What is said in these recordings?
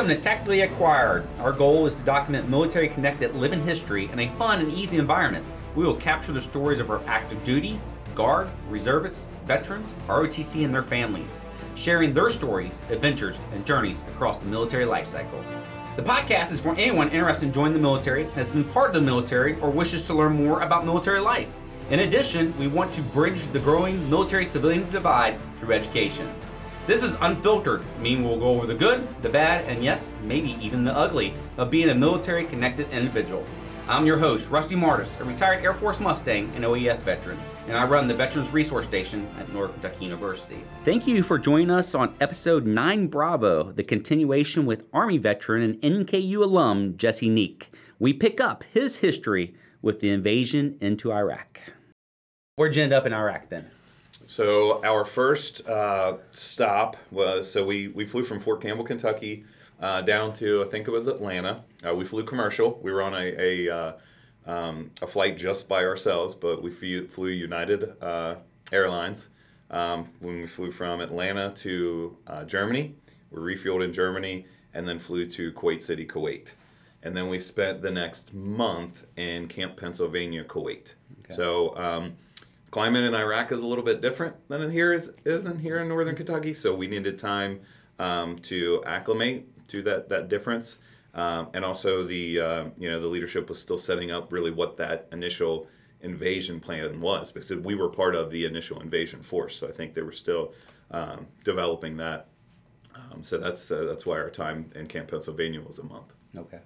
Welcome to Tactically Acquired. Our goal is to document military connected living history in a fun and easy environment. We will capture the stories of our active duty, guard, reservists, veterans, ROTC, and their families, sharing their stories, adventures, and journeys across the military life cycle. The podcast is for anyone interested in joining the military, has been part of the military, or wishes to learn more about military life. In addition, we want to bridge the growing military civilian divide through education. This is unfiltered, meaning we'll go over the good, the bad, and yes, maybe even the ugly of being a military connected individual. I'm your host, Rusty Martis, a retired Air Force Mustang and OEF veteran, and I run the Veterans Resource Station at North Kentucky University. Thank you for joining us on episode 9 Bravo, the continuation with Army veteran and NKU alum Jesse Neack. We pick up his history with the invasion into Iraq. Where'd you end up in Iraq then? So our first uh, stop was so we we flew from Fort Campbell, Kentucky, uh, down to I think it was Atlanta. Uh, we flew commercial. We were on a a, uh, um, a flight just by ourselves, but we flew, flew United uh, Airlines. Um, when we flew from Atlanta to uh, Germany, we refueled in Germany, and then flew to Kuwait City, Kuwait. And then we spent the next month in Camp Pennsylvania, Kuwait. Okay. So um, climate in Iraq is a little bit different than in here is isn't here in northern Kentucky. So we needed time um, to acclimate to that that difference, um, and also the uh, you know the leadership was still setting up really what that initial invasion plan was because we were part of the initial invasion force. So I think they were still um, developing that. Um, so that's uh, that's why our time in Camp Pennsylvania was a month. Okay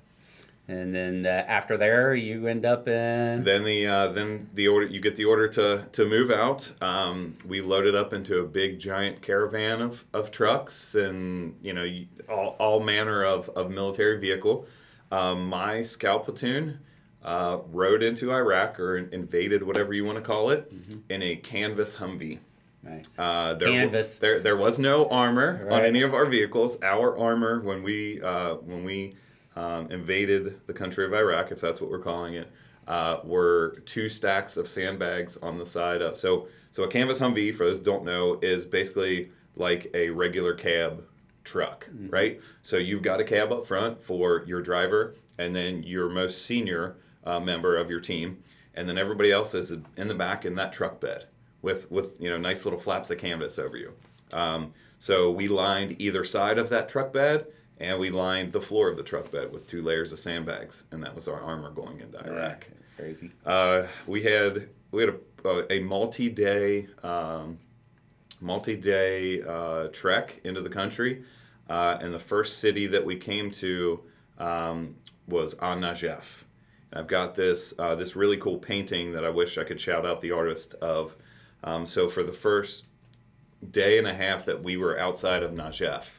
and then uh, after there you end up in then the uh, then the order you get the order to to move out um, we loaded up into a big giant caravan of, of trucks and you know all, all manner of, of military vehicle um, my scout platoon uh, rode into iraq or invaded whatever you want to call it mm-hmm. in a canvas humvee Nice. Uh, there, Canvas. There, there was no armor right. on any of our vehicles. Our armor, when we uh, when we um, invaded the country of Iraq, if that's what we're calling it, uh, were two stacks of sandbags on the side of. So, so a canvas Humvee, for those who don't know, is basically like a regular cab truck, mm-hmm. right? So you've got a cab up front for your driver, and then your most senior uh, member of your team, and then everybody else is in the back in that truck bed with with you know nice little flaps of canvas over you. Um, so we lined either side of that truck bed and we lined the floor of the truck bed with two layers of sandbags, and that was our armor going into Iraq. Crazy. Uh, we had we had a, a multi-day um, multi-day uh, trek into the country, uh, and the first city that we came to um, was An Najaf. I've got this uh, this really cool painting that I wish I could shout out the artist of. Um, so for the first day and a half that we were outside of Najaf,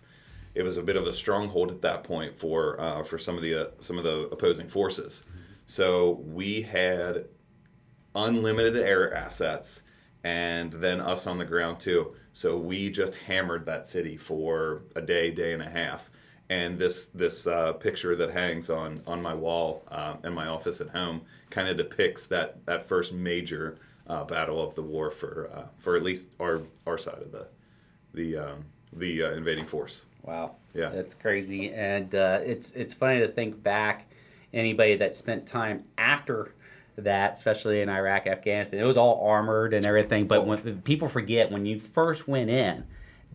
it was a bit of a stronghold at that point for uh, for some of the uh, some of the opposing forces. So we had unlimited air assets, and then us on the ground too. So we just hammered that city for a day, day and a half. And this this uh, picture that hangs on on my wall uh, in my office at home kind of depicts that that first major uh, battle of the war for uh, for at least our our side of the the um, the invading force. Wow. Yeah. That's crazy, and uh, it's it's funny to think back. Anybody that spent time after that, especially in Iraq, Afghanistan, it was all armored and everything. But when people forget when you first went in,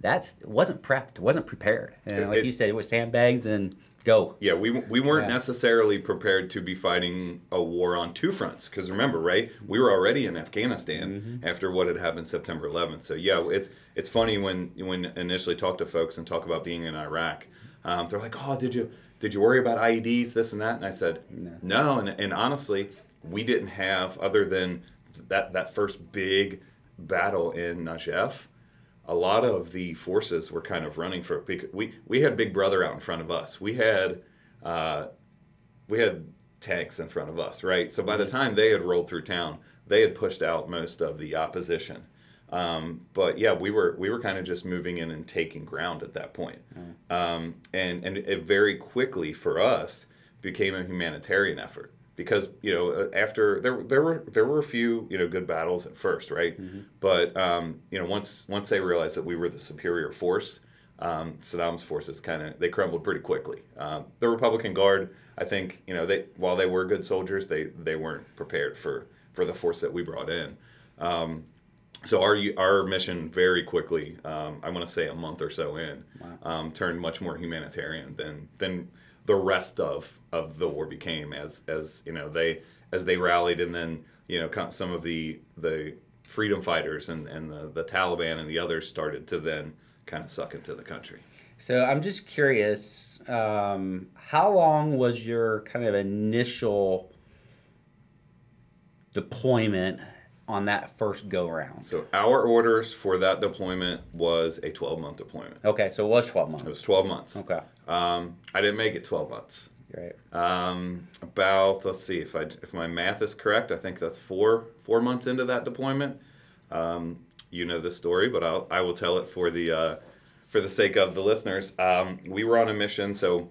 that's wasn't prepped, wasn't prepared. And like it, you said, it was sandbags and go. Yeah, we, we weren't yeah. necessarily prepared to be fighting a war on two fronts because remember, right? We were already in Afghanistan mm-hmm. after what had happened September 11th. So yeah, it's it's funny when when initially talk to folks and talk about being in Iraq, um, they're like, "Oh, did you did you worry about IEDs, this and that?" And I said, "No." no. And, and honestly, we didn't have other than that that first big battle in Najaf a lot of the forces were kind of running for because we we had Big Brother out in front of us. We had uh, we had tanks in front of us, right? So by the mm-hmm. time they had rolled through town, they had pushed out most of the opposition. Um, but yeah, we were we were kind of just moving in and taking ground at that point. Mm. Um, and and it very quickly for us became a humanitarian effort because you know uh, after there there were there were a few you know good battles at first right mm-hmm. but um, you know once once they realized that we were the superior force um, Saddam's forces kind of they crumbled pretty quickly. Um, the Republican Guard, I think, you know, they while they were good soldiers, they they weren't prepared for for the force that we brought in. Um, so our our mission very quickly, um, I want to say a month or so in, um, turned much more humanitarian than than the rest of of the war became as as you know they as they rallied and then you know some of the the freedom fighters and and the, the Taliban and the others started to then kind of suck into the country. So I'm just curious, um, how long was your kind of initial deployment on that first go round? So our orders for that deployment was a 12 month deployment. Okay, so it was 12 months. It was 12 months. Okay, Um, I didn't make it 12 months. Right. Um, about let's see if I if my math is correct, I think that's four four months into that deployment. Um, you know the story, but I'll I will tell it for the uh, for the sake of the listeners. Um, we were on a mission, so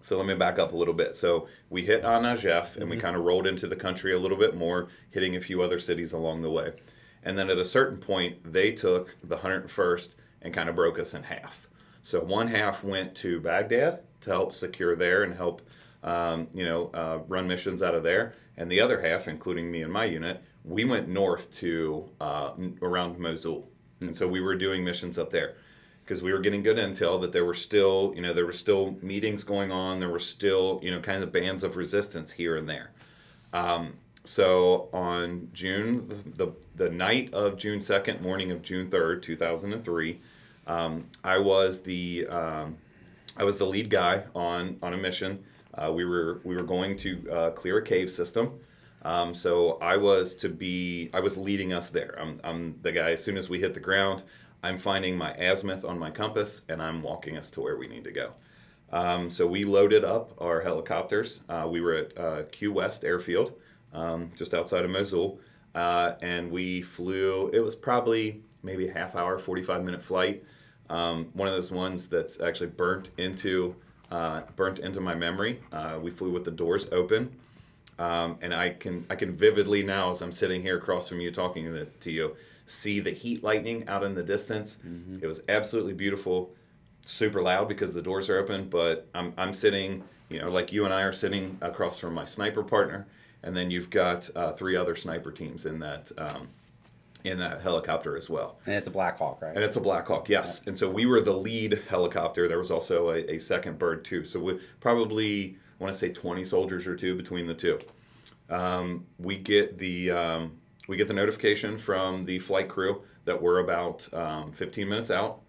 so let me back up a little bit. So we hit on Najaf and we kind of rolled into the country a little bit more, hitting a few other cities along the way. And then at a certain point, they took the 101st and kind of broke us in half. So one half went to Baghdad to help secure there and help, um, you know, uh, run missions out of there. And the other half, including me and my unit, we went north to uh, around Mosul. And so we were doing missions up there because we were getting good intel that there were still, you know, there were still meetings going on. There were still, you know, kind of bands of resistance here and there. Um, so on June, the, the, night of June 2nd, morning of June 3rd, 2003, um, I was the um, I was the lead guy on on a mission. Uh, we were we were going to uh, clear a cave system. Um, so I was to be I was leading us there. I'm, I'm the guy. As soon as we hit the ground, I'm finding my azimuth on my compass and I'm walking us to where we need to go. Um, so we loaded up our helicopters. Uh, we were at uh, Q West Airfield, um, just outside of Mosul, uh, and we flew. It was probably maybe a half hour, 45 minute flight. Um, one of those ones that's actually burnt into uh, burnt into my memory. Uh, we flew with the doors open. Um, and I can I can vividly now, as I'm sitting here across from you talking to, to you, see the heat lightning out in the distance. It was absolutely beautiful, super loud because the doors are open. But I'm I'm sitting, you know, like you and I are sitting across from my sniper partner, and then you've got uh, three other sniper teams in that um, in that helicopter as well. And it's a Black Hawk, right? And it's a Black Hawk, yes. And so we were the lead helicopter. There was also a, a second bird too. So we probably want to say 20 soldiers or two between the two. Um, we get the um, we get the notification from the flight crew that we're about um, 15 minutes out.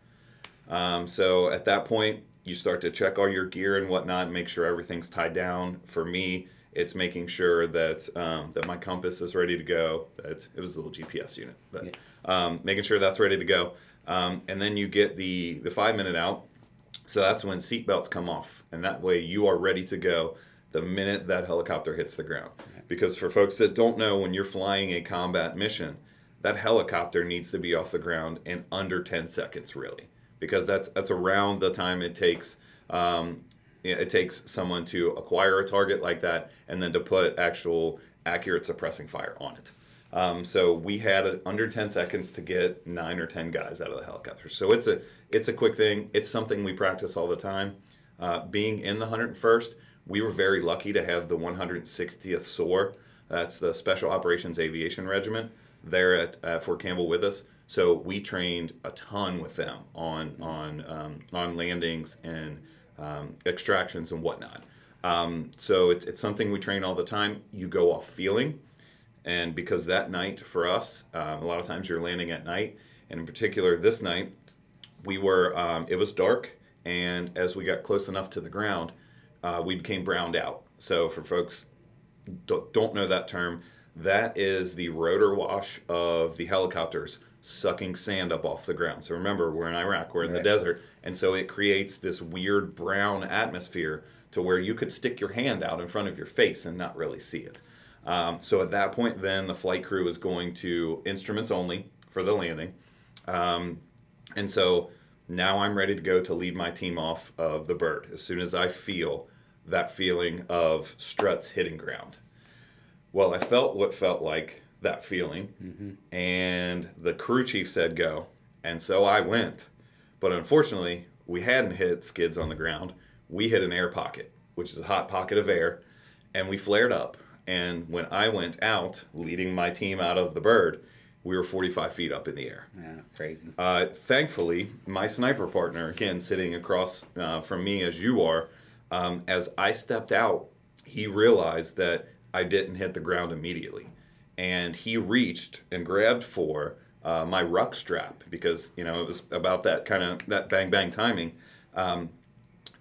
Um, so at that point, you start to check all your gear and whatnot, and make sure everything's tied down. For me, it's making sure that um, that my compass is ready to go. That it was a little GPS unit, but um, making sure that's ready to go. Um, and then you get the the five minute out. So that's when seatbelts come off, and that way you are ready to go the minute that helicopter hits the ground. Because for folks that don't know, when you're flying a combat mission, that helicopter needs to be off the ground in under 10 seconds, really, because that's that's around the time it takes. Um, it takes someone to acquire a target like that and then to put actual accurate suppressing fire on it. Um, so we had under 10 seconds to get nine or 10 guys out of the helicopter. So it's a it's a quick thing. It's something we practice all the time. Uh, being in the 101st, we were very lucky to have the 160th SOAR. That's the Special Operations Aviation Regiment there at, at Fort Campbell with us. So we trained a ton with them on on um, on landings and um, extractions and whatnot. Um, so it's, it's something we train all the time. You go off feeling, and because that night for us, um, a lot of times you're landing at night, and in particular this night, we were um, it was dark, and as we got close enough to the ground, uh, we became browned out. So for folks don't don't know that term, that is the rotor wash of the helicopters sucking sand up off the ground. So remember, we're in Iraq, we're in Right. the desert, and so it creates this weird brown atmosphere to where you could stick your hand out in front of your face and not really see it. Um, so at that point, then the flight crew is going to instruments only for the landing. Um, and so now I'm ready to go to lead my team off of the bird as soon as I feel that feeling of struts hitting ground. Well, I felt what felt like that feeling, mm-hmm. and the crew chief said go, and so I went. But unfortunately, we hadn't hit skids on the ground. We hit an air pocket, which is a hot pocket of air, and we flared up. And when I went out, leading my team out of the bird, we were 45 feet up in the air. Yeah, crazy. Uh, thankfully, my sniper partner, again sitting across uh, from me as you are, um, as I stepped out, he realized that I didn't hit the ground immediately, and he reached and grabbed for uh, my ruck strap because you know it was about that kind of that bang bang timing. Um,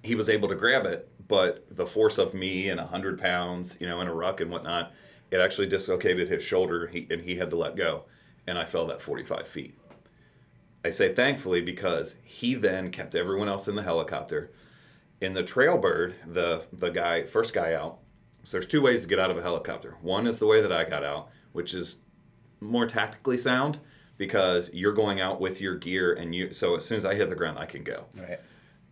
he was able to grab it, but the force of me and hundred pounds, you know, in a ruck and whatnot, it actually dislocated his shoulder, he, and he had to let go, and I fell that forty-five feet. I say thankfully because he then kept everyone else in the helicopter. In the trail bird, the the guy first guy out. So there's two ways to get out of a helicopter. One is the way that I got out, which is more tactically sound because you're going out with your gear and you so as soon as I hit the ground I can go. Right.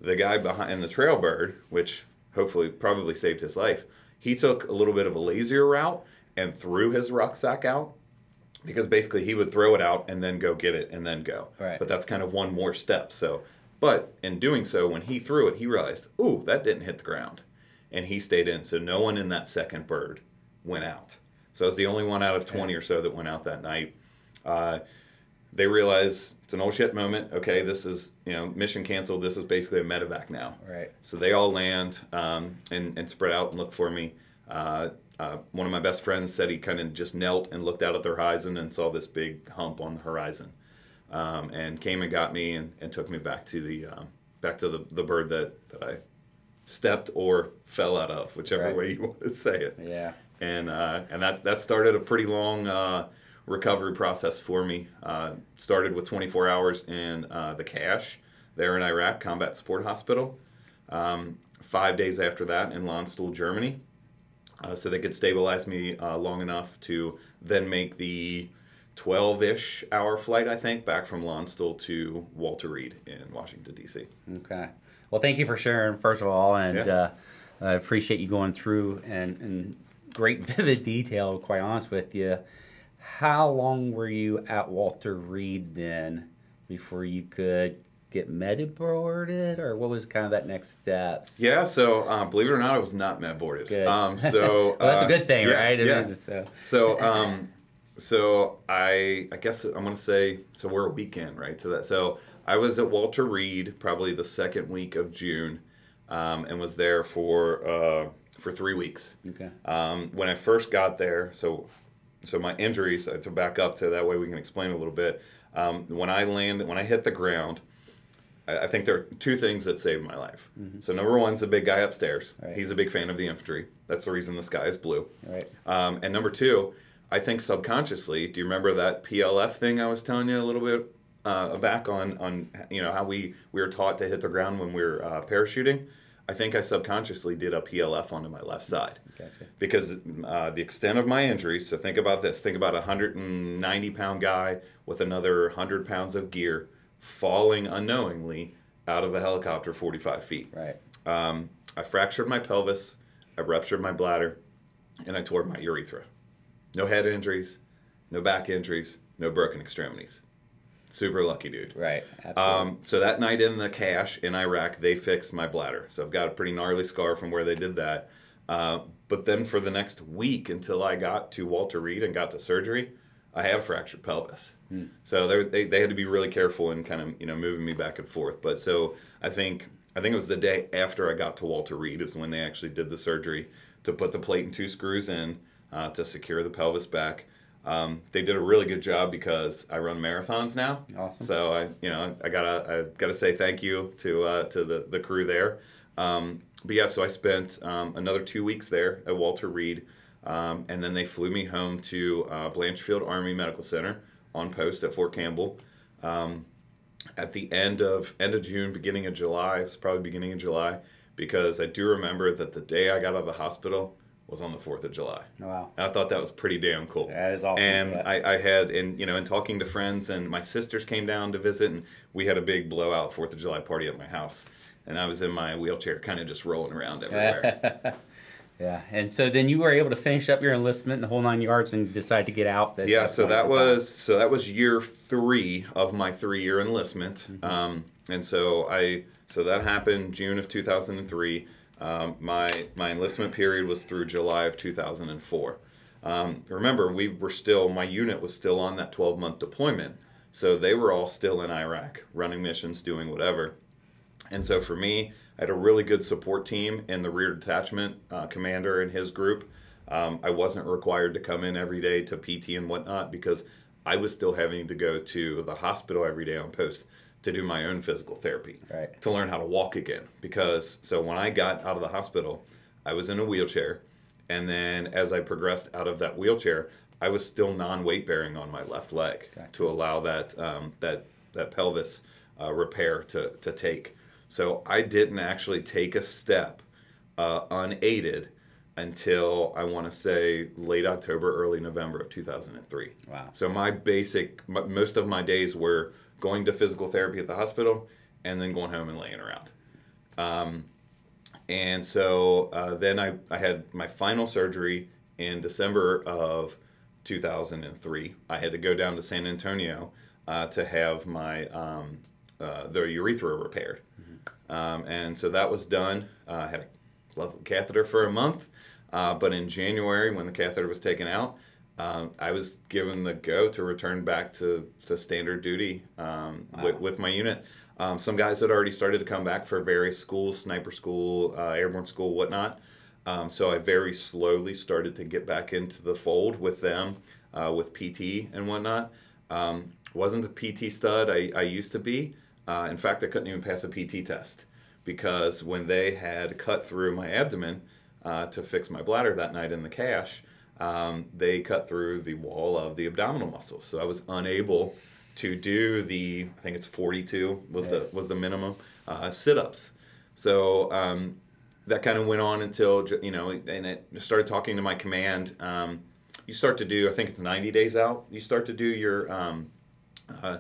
The guy behind in the trail bird, which hopefully probably saved his life, he took a little bit of a lazier route and threw his rucksack out because basically he would throw it out and then go get it and then go. Right. But that's kind of one more step. So, but in doing so, when he threw it, he realized, ooh, that didn't hit the ground, and he stayed in. So no one in that second bird went out. So I was the only one out of twenty or so that went out that night. Uh, they realize it's an old shit moment. Okay, this is you know mission canceled. This is basically a medevac now. Right. So they all land um, and, and spread out and look for me. Uh, uh, one of my best friends said he kind of just knelt and looked out at the horizon and saw this big hump on the horizon, um, and came and got me and, and took me back to the um, back to the, the bird that, that I stepped or fell out of, whichever Right. way you want to say it. Yeah. And uh, and that that started a pretty long uh, recovery process for me. Uh, started with 24 hours in uh, the CSH there in Iraq Combat Support Hospital. Um, five days after that in Landstuhl, Germany. Uh, so they could stabilize me uh, long enough to then make the 12-ish hour flight, I think, back from Landstuhl to Walter Reed in Washington D.C. Okay. Well, thank you for sharing, first of all, and Yeah. uh, I appreciate you going through and, and great vivid detail. Quite honest with you, how long were you at Walter Reed then before you could get med boarded, or what was kind of that next steps? Yeah, so uh, believe it or not, I was not med boarded. Good. Um, so well, that's a uh, good thing, yeah, right? It yeah. is, so. So, um, so I, I guess I'm gonna say, so we're a weekend, right? To that. So I was at Walter Reed probably the second week of June, um, and was there for uh, for three weeks. Okay. Um, when I first got there, so so my injuries uh, to back up to that way we can explain a little bit. Um, when I landed, when I hit the ground, I, I think there are two things that saved my life. So number one's the big guy upstairs. Right. He's a big fan of the infantry. That's the reason the sky is blue. Right. Um, and number two, I think subconsciously, do you remember that PLF thing I was telling you a little bit uh, back on on you know how we we were taught to hit the ground when we were uh, parachuting? I think I subconsciously did a PLF onto my left side Gotcha. because uh, the extent of my injuries. So think about this: think about a 190 pound guy with another 100 pounds of gear falling unknowingly out of a helicopter 45 feet. Right. Um, I fractured my pelvis, I ruptured my bladder, and I tore my urethra. No head injuries, no back injuries, no broken extremities. Super lucky dude. Right. Absolutely. Um, so that night in the CSH in Iraq, they fixed my bladder. So I've got a pretty gnarly scar from where they did that. Uh, but then for the next week until I got to Walter Reed and got to surgery, I have fractured pelvis. So they, they they had to be really careful in kind of you know moving me back and forth. But so I think I think it was the day after I got to Walter Reed is when they actually did the surgery to put the plate and two screws in uh, to secure the pelvis back. Um, they did a really good job because I run marathons now. Awesome. So I, you know, I gotta, I gotta say thank you to uh, to the the crew there. Um, but yeah, so I spent um, another two weeks there at Walter Reed, um, and then they flew me home to uh, Blanchfield Army Medical Center on post at Fort Campbell. Um, at the end of end of June, beginning of July, it was probably beginning of July, because I do remember that the day I got out of the hospital was on the Fourth of July. wow. And I thought that was pretty damn cool. That is awesome. And I, I had, and you know, in talking to friends, and my sisters came down to visit, and we had a big blowout Fourth of July party at my house. And I was in my wheelchair, kind of just rolling around everywhere. Yeah, and so then you were able to finish up your enlistment, the whole nine yards, and decide to get out. yeah, so that was so that was year three of my three-year enlistment, mm-hmm. um, and so I so that happened June of 2003. Um, my my enlistment period was through July of 2004. Um, remember, we were still my unit was still on that 12-month deployment, so they were all still in Iraq, running missions, doing whatever. And so for me, I had a really good support team in the rear detachment uh, commander and his group. Um, I wasn't required to come in every day to PT and whatnot because I was still having to go to the hospital every day on post to do my own physical therapy right. to learn how to walk again. Because so when I got out of the hospital, I was in a wheelchair, and then as I progressed out of that wheelchair, I was still non-weight bearing on my left leg okay. to allow that um, that that pelvis uh, repair to to take. So I didn't actually take a step uh, unaided until I want to say late October, early November of 2003. Wow. So my basic, most of my days were going to physical therapy at the hospital and then going home and laying around. Um, and so uh, then I, I had my final surgery in December of 2003. I had to go down to San Antonio uh, to have my um, uh, the urethra repaired. Um, and so that was done. Uh, I had a lovely catheter for a month. Uh, but in January, when the catheter was taken out, um, I was given the go to return back to, to standard duty um, wow. with, with, my unit. Um, some guys had already started to come back for various schools, sniper school, uh, airborne school, whatnot. Um, so I very slowly started to get back into the fold with them, uh, with PT and whatnot. Um, wasn't the PT stud I, I used to be. Uh, in fact, I couldn't even pass a PT test because when they had cut through my abdomen uh, to fix my bladder that night in the CSH, um, they cut through the wall of the abdominal muscles. So I was unable to do the I think it's 42 was yeah. the was the minimum uh, sit-ups. So um, that kind of went on until you know, and it started talking to my command. Um, you start to do I think it's 90 days out. You start to do your um, uh,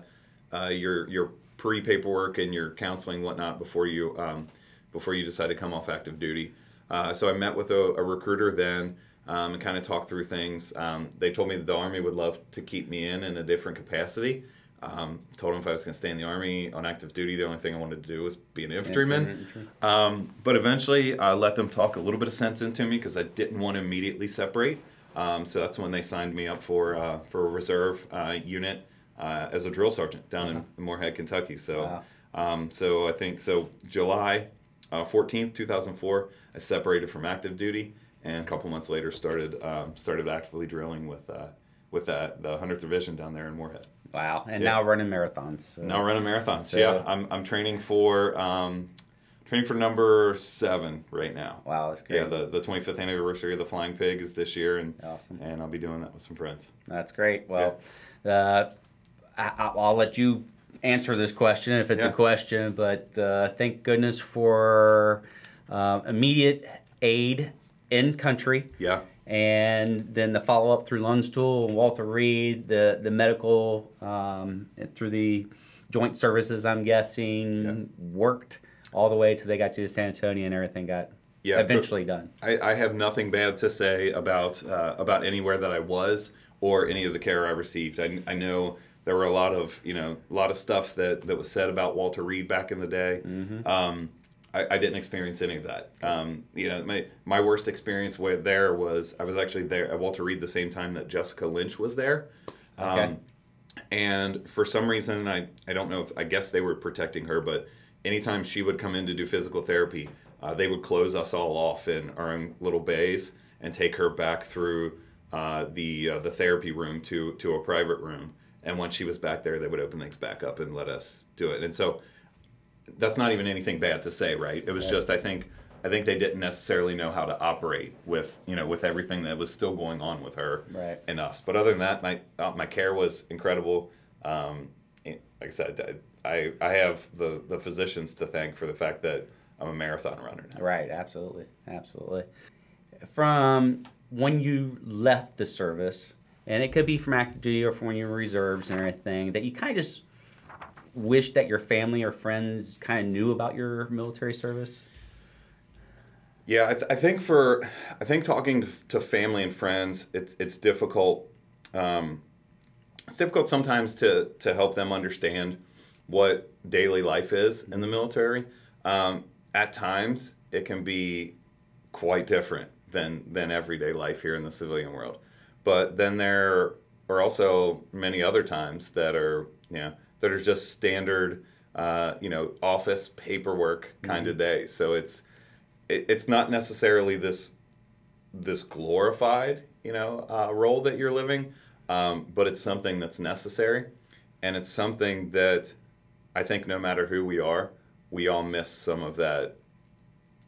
uh, your your pre paperwork and your counseling whatnot before you um, before you decide to come off active duty. Uh, so I met with a, a recruiter then um, and kind of talked through things. Um, they told me that the Army would love to keep me in in a different capacity. Um, told them if I was going to stay in the Army on active duty, the only thing I wanted to do was be an infantryman. Um, but eventually, I let them talk a little bit of sense into me because I didn't want to immediately separate. Um, so that's when they signed me up for uh, for a reserve uh, unit uh, as a drill sergeant down uh-huh. in Morehead, Kentucky. So, wow. um, so I think so. July uh, fourteenth, two thousand four, I separated from active duty, and a couple months later started um, started actively drilling with uh, with that the hundredth division down there in Morehead. Wow! And yeah. now running marathons. So. Now running marathons. So. Yeah, I'm I'm training for. Um, training for number seven right now. Wow, that's great. Yeah, the, the 25th anniversary of the Flying Pig is this year, and awesome. And I'll be doing that with some friends. That's great. Well, yeah. uh, I, will let you answer this question if it's yeah. a question, but uh, thank goodness for uh, immediate aid in country. Yeah. And then the follow up through Landstuhl and Walter Reed, the the medical um, through the joint services, I'm guessing, yeah. worked all the way till they got you to San Antonio and everything got yeah, eventually done. I, I have nothing bad to say about uh, about anywhere that I was or any of the care I received. I, I know there were a lot of you know a lot of stuff that that was said about Walter Reed back in the day. Mm-hmm. Um, I, I, didn't experience any of that. Um, you know, my my worst experience with there was I was actually there at Walter Reed the same time that Jessica Lynch was there. Okay. Um, and for some reason, I, I don't know if I guess they were protecting her, but anytime she would come in to do physical therapy, uh, they would close us all off in our own little bays and take her back through uh, the uh, the therapy room to to a private room and once she was back there, they would open things back up and let us do it. And so that's not even anything bad to say, right? It was right. just I think I think they didn't necessarily know how to operate with you know with everything that was still going on with her right. and us. But other than that, my uh, my care was incredible. Um, like I said, I I have the the physicians to thank for the fact that I'm a marathon runner now. Right. Absolutely. Absolutely. From when you left the service and it could be from active duty or from when you're reserves and everything that you kind of just wish that your family or friends kind of knew about your military service Yeah, I, th- I think for I think talking to, family and friends, it's it's difficult. Um, it's difficult sometimes to to help them understand what daily life is in the military. Um, at times, it can be quite different than than everyday life here in the civilian world. But then there are also many other times that are you know that are just standard uh, you know office paperwork kind mm-hmm. of day. So it's it, it's not necessarily this this glorified you know uh, role that you're living, um, but it's something that's necessary, and it's something that I think no matter who we are, we all miss some of that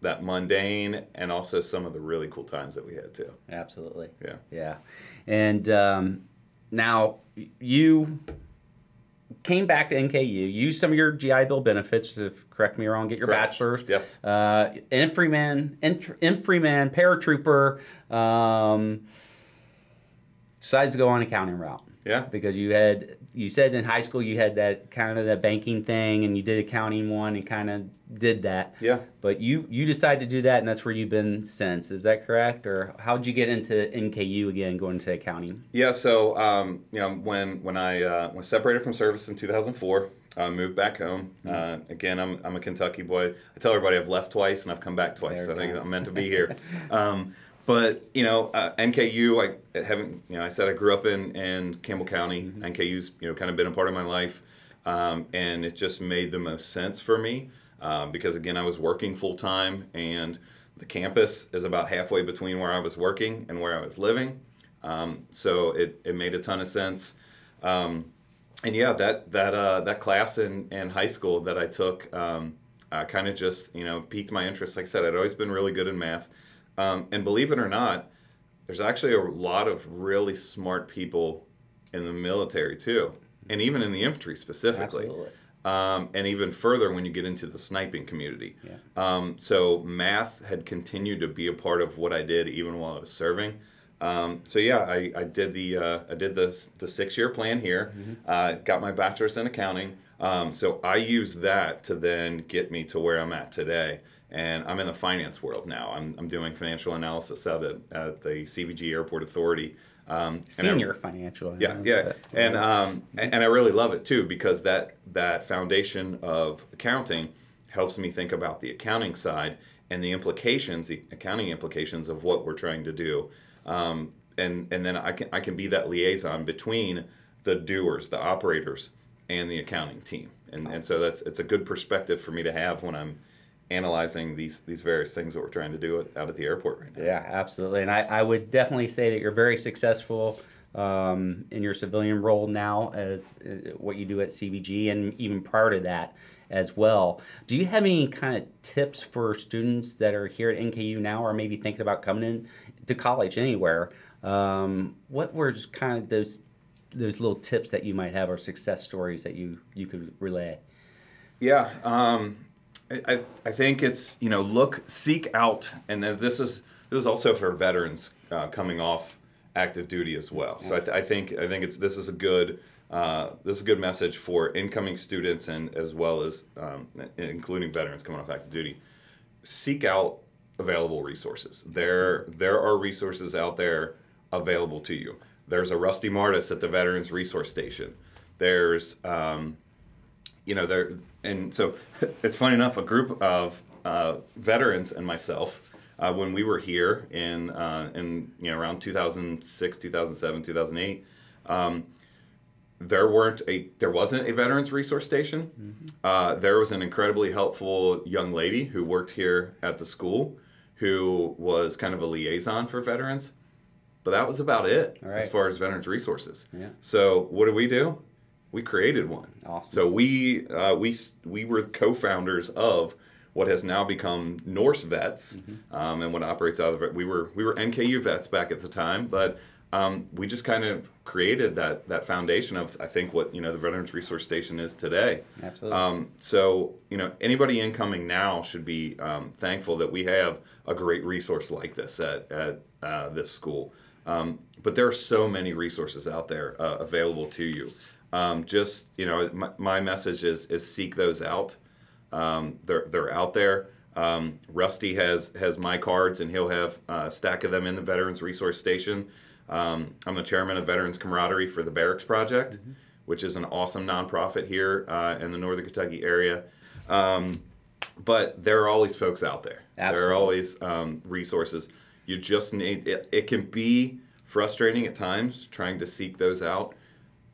that mundane and also some of the really cool times that we had too. Absolutely. Yeah. Yeah. And um, now you came back to NKU, used some of your GI Bill benefits, if correct me wrong, get your Correct. bachelor's. Yes. Uh, infantryman, infantryman, paratrooper, um, decides to go on accounting route. Yeah. Because you had, you said in high school you had that kind of that banking thing and you did accounting one and kind of did that. Yeah. But you you decided to do that, and that's where you've been since. Is that correct? Or how did you get into NKU again, going into accounting? Yeah. So um, you know, when when I uh, was separated from service in 2004, I moved back home. Mm-hmm. Uh, again, I'm, I'm a Kentucky boy. I tell everybody I've left twice and I've come back twice. So I think I'm meant to be here. um, but you know, uh, NKU, I haven't. You know, I said I grew up in in Campbell County. Mm-hmm. NKU's you know kind of been a part of my life, um, and it just made the most sense for me um, because again I was working full time and the campus is about halfway between where I was working and where I was living. Um, so it, it made a ton of sense. Um, and yeah, that that uh, that class in, in high school that I took um, kind of just you know piqued my interest. Like I said, I'd always been really good in math, um, and believe it or not, there's actually a lot of really smart people in the military too, and even in the infantry specifically. Absolutely um, and even further when you get into the sniping community. Yeah. Um, so math had continued to be a part of what I did even while I was serving. Um, so yeah, I, I did the uh, I did the the six year plan here. Mm-hmm. Uh, got my bachelor's in accounting. Um, so I used that to then get me to where I'm at today. And I'm in the finance world now. I'm, I'm doing financial analysis out at, at the CVG Airport Authority. Um, Senior I, financial. Yeah, yeah, and um, and, and I really love it too because that that foundation of accounting helps me think about the accounting side and the implications, the accounting implications of what we're trying to do, um, and and then I can I can be that liaison between the doers, the operators, and the accounting team, and and so that's it's a good perspective for me to have when I'm analyzing these these various things that we're trying to do out at the airport right now. Yeah, absolutely. And I, I would definitely say that you're very successful um, in your civilian role now as uh, what you do at CVG and even prior to that as well. Do you have any kind of tips for students that are here at NKU now or maybe thinking about coming in to college anywhere? Um, what were just kind of those those little tips that you might have or success stories that you you could relay? Yeah, um, I, I think it's you know look seek out and then this is this is also for veterans uh, coming off active duty as well. So I, th- I, think I think it's this is a good uh, this is a good message for incoming students and as well as um, including veterans coming off active duty. Seek out available resources. There there are resources out there available to you. There's a Rusty Martis at the Veterans Resource Station. There's um, you know there and so it's funny enough a group of uh, veterans and myself uh, when we were here in uh, in you know around 2006 2007 2008 um, there weren't a there wasn't a veterans resource station mm-hmm. Uh, there was an incredibly helpful young lady who worked here at the school who was kind of a liaison for veterans but that was about it right. as far as veterans resources yeah. so what did we do we created one. Awesome. So we uh, we we were co-founders of what has now become Norse Vets, mm-hmm. um, and what operates out of it. We were we were NKU Vets back at the time, but um, we just kind of created that that foundation of I think what you know the Veterans Resource Station is today. Absolutely. Um, so you know anybody incoming now should be um, thankful that we have a great resource like this at at uh, this school. Um, but there are so many resources out there uh, available to you um, just you know my, my, message is is seek those out um, they're, they're out there Um, Rusty has has my cards, and he'll have a stack of them in the Veterans Resource Station. Um, I'm the chairman of Veterans Camaraderie for the Barracks Project, mm-hmm. which is an awesome nonprofit here uh, in the Northern Kentucky area. Um, but there are always folks out there. Absolutely. There are always um, resources. You just need it. It can be frustrating at times trying to seek those out,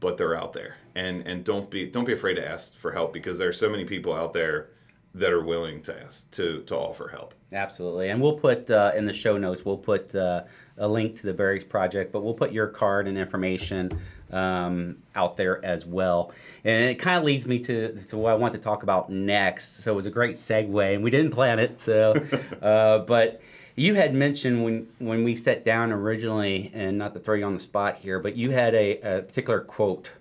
but they're out there. And and don't be don't be afraid to ask for help because there are so many people out there that are willing to ask to to offer help. Absolutely, and we'll put uh, in the show notes. We'll put uh, a link to the Barracks Project, but we'll put your card and information um, out there as well. And it kind of leads me to, to what I want to talk about next. So it was a great segue, and we didn't plan it. So, uh, but you had mentioned when when we sat down originally, and not to throw you on the spot here, but you had a, a particular quote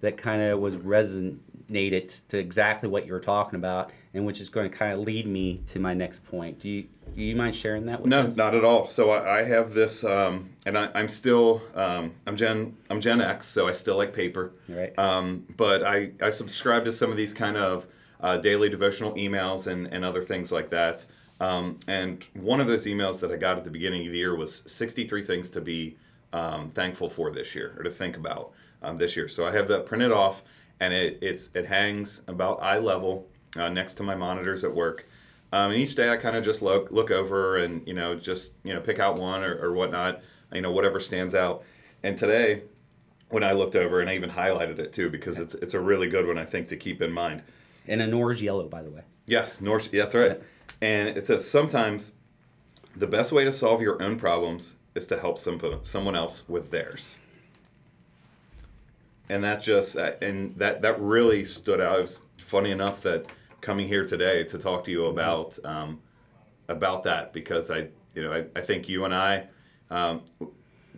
that kind of was resonated to exactly what you were talking about, and which is going to kind of lead me to my next point. Do you do you mind sharing that with no, us? No, not at all. So I, I have this, um, and I, am still um, I'm Gen I'm Gen X, so I still like paper. Right. Um, but I I subscribe to some of these kind of uh, daily devotional emails and and other things like that. Um, and one of those emails that I got at the beginning of the year was 63 things to be um, thankful for this year or to think about um, this year. So I have that printed off, and it it's it hangs about eye level uh, next to my monitors at work. Um, and each day I kind of just look look over and you know just you know pick out one or, or whatnot, you know whatever stands out. And today, when I looked over and I even highlighted it too because it's it's a really good one I think to keep in mind. And a Norse yellow, by the way. Yes, Norse. Yeah, that's right. And it says sometimes the best way to solve your own problems is to help some, someone else with theirs. And that just uh, and that that really stood out. It was funny enough that coming here today to talk to you about um, about that because I you know I, I think you and I um,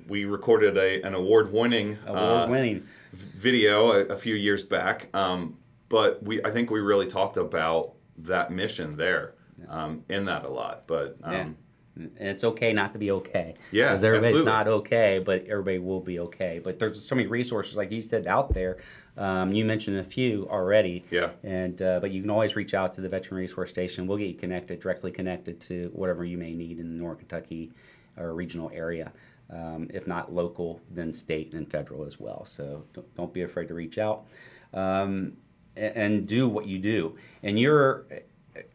we recorded a an award winning award winning uh, video a, a, few years back. Um, but we I think we really talked about that mission there um, in that a lot. But um, yeah. And it's okay not to be okay. Yeah, because everybody's absolutely. not okay, but everybody will be okay. But there's so many resources, like you said, out there. Um, you mentioned a few already. Yeah. And uh, but you can always reach out to the Veteran Resource Station. We'll get you connected, directly connected to whatever you may need in the North Kentucky or regional area. Um, if not local, then state and federal as well. So don't, don't be afraid to reach out um, and, and do what you do. And you're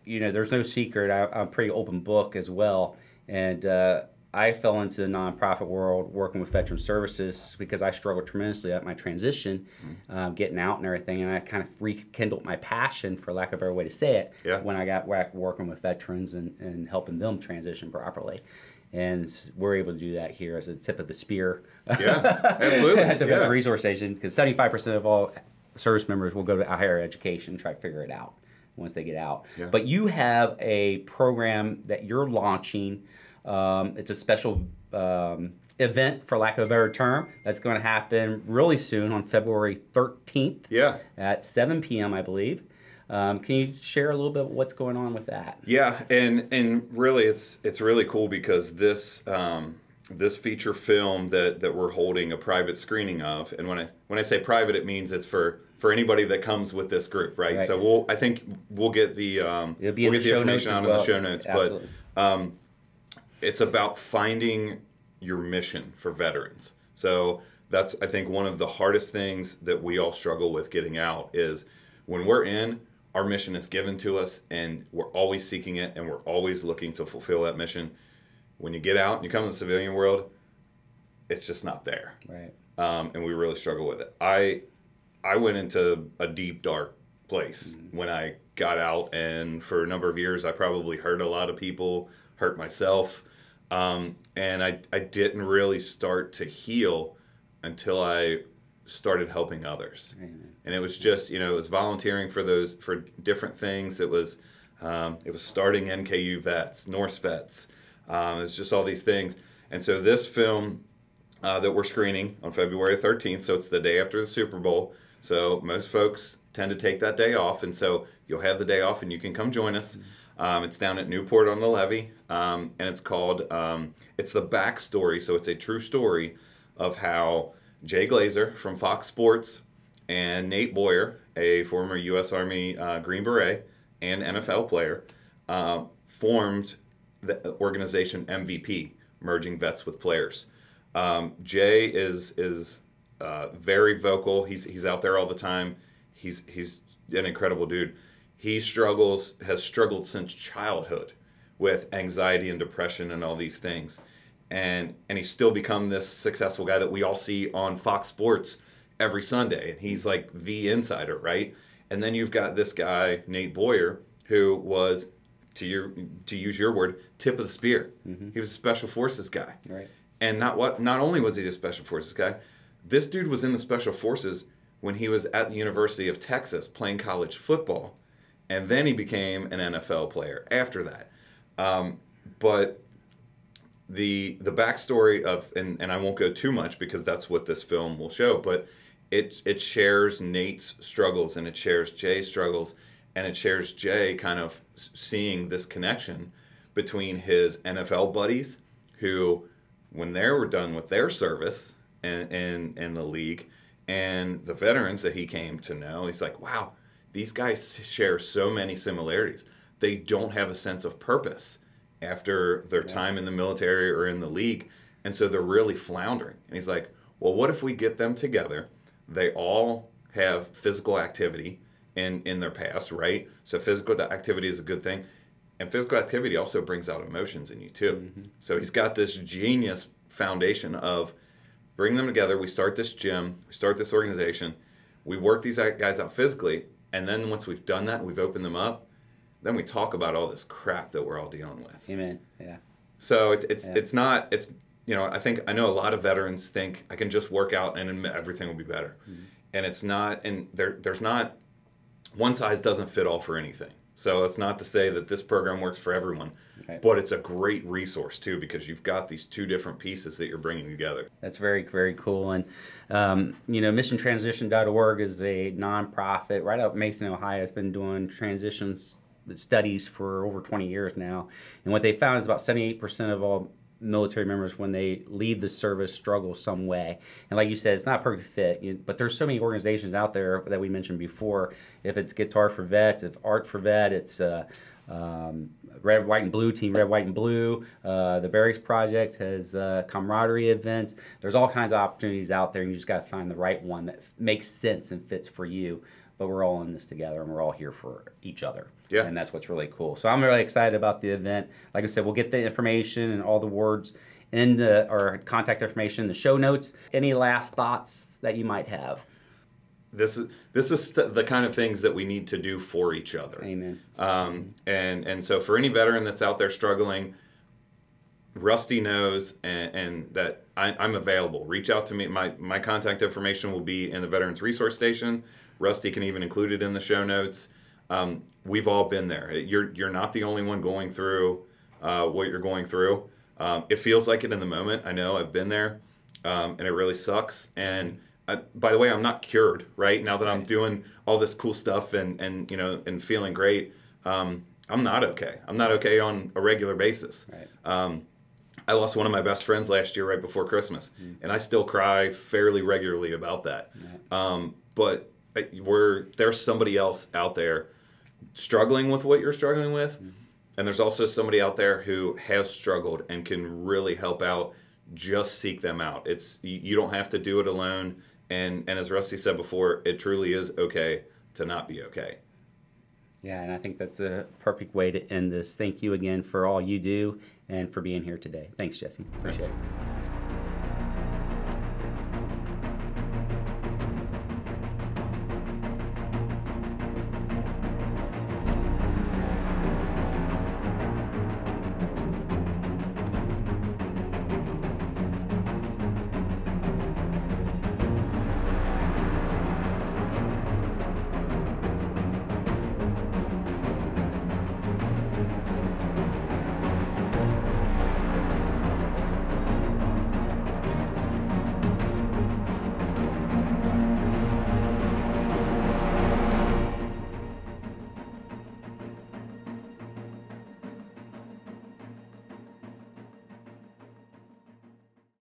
you know, there's no secret. I, am a pretty open book as well, and uh, I fell into the nonprofit world working with veteran services because I struggled tremendously at my transition, mm-hmm. um, getting out and everything, and I kind of rekindled my passion, for lack of a better way to say it, yeah. when I got back working with veterans and, and helping them transition properly. And we're able to do that here as a tip of the spear. Yeah, absolutely. at the yeah. Veteran Resource Station, because 75% of all service members will go to higher education, try to figure it out once they get out. Yeah. But you have a program that you're launching. Um, it's a special um, event, for lack of a better term, that's going to happen really soon on February 13th. Yeah. At 7 p.m., I believe. Um, can you share a little bit what's going on with that? Yeah, and and really, it's it's really cool because this um, this feature film that that we're holding a private screening of, and when I when I say private, it means it's for for anybody that comes with this group, right? right. So we'll, I think we'll get the, um, we'll get the, the information out in the show notes, Absolutely. but um, it's about finding your mission for veterans. So that's, I think, one of the hardest things that we all struggle with getting out is when we're in, our mission is given to us, and we're always seeking it, and we're always looking to fulfill that mission. When you get out and you come to the civilian world, it's just not there. Right. Um, and we really struggle with it. I I went into a deep dark place mm-hmm. when I got out, and for a number of years, I probably hurt a lot of people, hurt myself, um, and I I didn't really start to heal until I started helping others, and it was just you know it was volunteering for those for different things. It was um, it was starting NKU vets, Norse vets. Um, it's just all these things, and so this film uh, that we're screening on February 13th, so it's the day after the Super Bowl. So most folks tend to take that day off, and so you'll have the day off, and you can come join us. Um, it's down at Newport on the Levee, um, and it's called um, it's the backstory. So it's a true story of how Jay Glazer from Fox Sports and Nate Boyer, a former U.S. Army uh, Green Beret and NFL player, uh, formed the organization MVP, merging vets with players. Um, Jay is is uh, very vocal. He's he's out there all the time. He's he's an incredible dude. He struggles has struggled since childhood with anxiety and depression and all these things, and and he's still become this successful guy that we all see on Fox Sports every Sunday. And he's like the insider, right? And then you've got this guy Nate Boyer who was to your to use your word tip of the spear. Mm-hmm. He was a special forces guy. Right. And not what not only was he a special forces guy, this dude was in the special forces when he was at the University of Texas playing college football, and then he became an NFL player after that. Um, but the the backstory of and, and I won't go too much because that's what this film will show, but it it shares Nate's struggles and it shares Jay's struggles and it shares Jay kind of seeing this connection between his NFL buddies who when they were done with their service in, in, in the league and the veterans that he came to know, he's like, wow, these guys share so many similarities. They don't have a sense of purpose after their yeah. time in the military or in the league. And so they're really floundering. And he's like, well, what if we get them together? They all have physical activity in, in their past, right? So physical activity is a good thing and physical activity also brings out emotions in you too. Mm-hmm. So he's got this genius foundation of bring them together. We start this gym, we start this organization, we work these guys out physically, and then once we've done that, we've opened them up, then we talk about all this crap that we're all dealing with. Amen. Yeah. So it's it's yeah. it's not it's you know I think I know a lot of veterans think I can just work out and everything will be better, mm-hmm. and it's not. And there there's not one size doesn't fit all for anything. So it's not to say that this program works for everyone, okay. but it's a great resource too because you've got these two different pieces that you're bringing together. That's very, very cool. And, um, you know, missiontransition.org is a nonprofit right out Mason, Ohio. It's been doing transitions studies for over 20 years now. And what they found is about 78% of all military members when they leave the service struggle some way. And like you said it's not perfect fit but there's so many organizations out there that we mentioned before. If it's guitar for vets if art for vet it's uh, um, red white and blue team red white and blue uh, the barracks project has uh, camaraderie events. There's all kinds of opportunities out there and you just got to find the right one that makes sense and fits for you but we're all in this together and we're all here for each other. Yeah. And that's what's really cool. So I'm really excited about the event. Like I said, we'll get the information and all the words in the, or contact information in the show notes. Any last thoughts that you might have? This is this is st- the kind of things that we need to do for each other. Amen. Um, and and so for any veteran that's out there struggling, Rusty knows and, and that I, am available. Reach out to me. My my contact information will be in the Veterans Resource Station. Rusty can even include it in the show notes. Um, we've all been there. You're you're not the only one going through uh, what you're going through. Um, it feels like it in the moment. I know I've been there, um, and it really sucks. And I, by the way, I'm not cured. Right now that I'm doing all this cool stuff and and you know and feeling great, um, I'm not okay. I'm not okay on a regular basis. Right. Um, I lost one of my best friends last year right before Christmas, mm. and I still cry fairly regularly about that. Um, but where there's somebody else out there struggling with what you're struggling with. Mm-hmm. and there's also somebody out there who has struggled and can really help out. Just seek them out. It's you don't have to do it alone. And and as rusty said before it truly is okay to not be okay. Yeah and i think that's a perfect way to end this. Thank you again for all you do and for being here today. Thanks jesse. Appreciate Thanks. it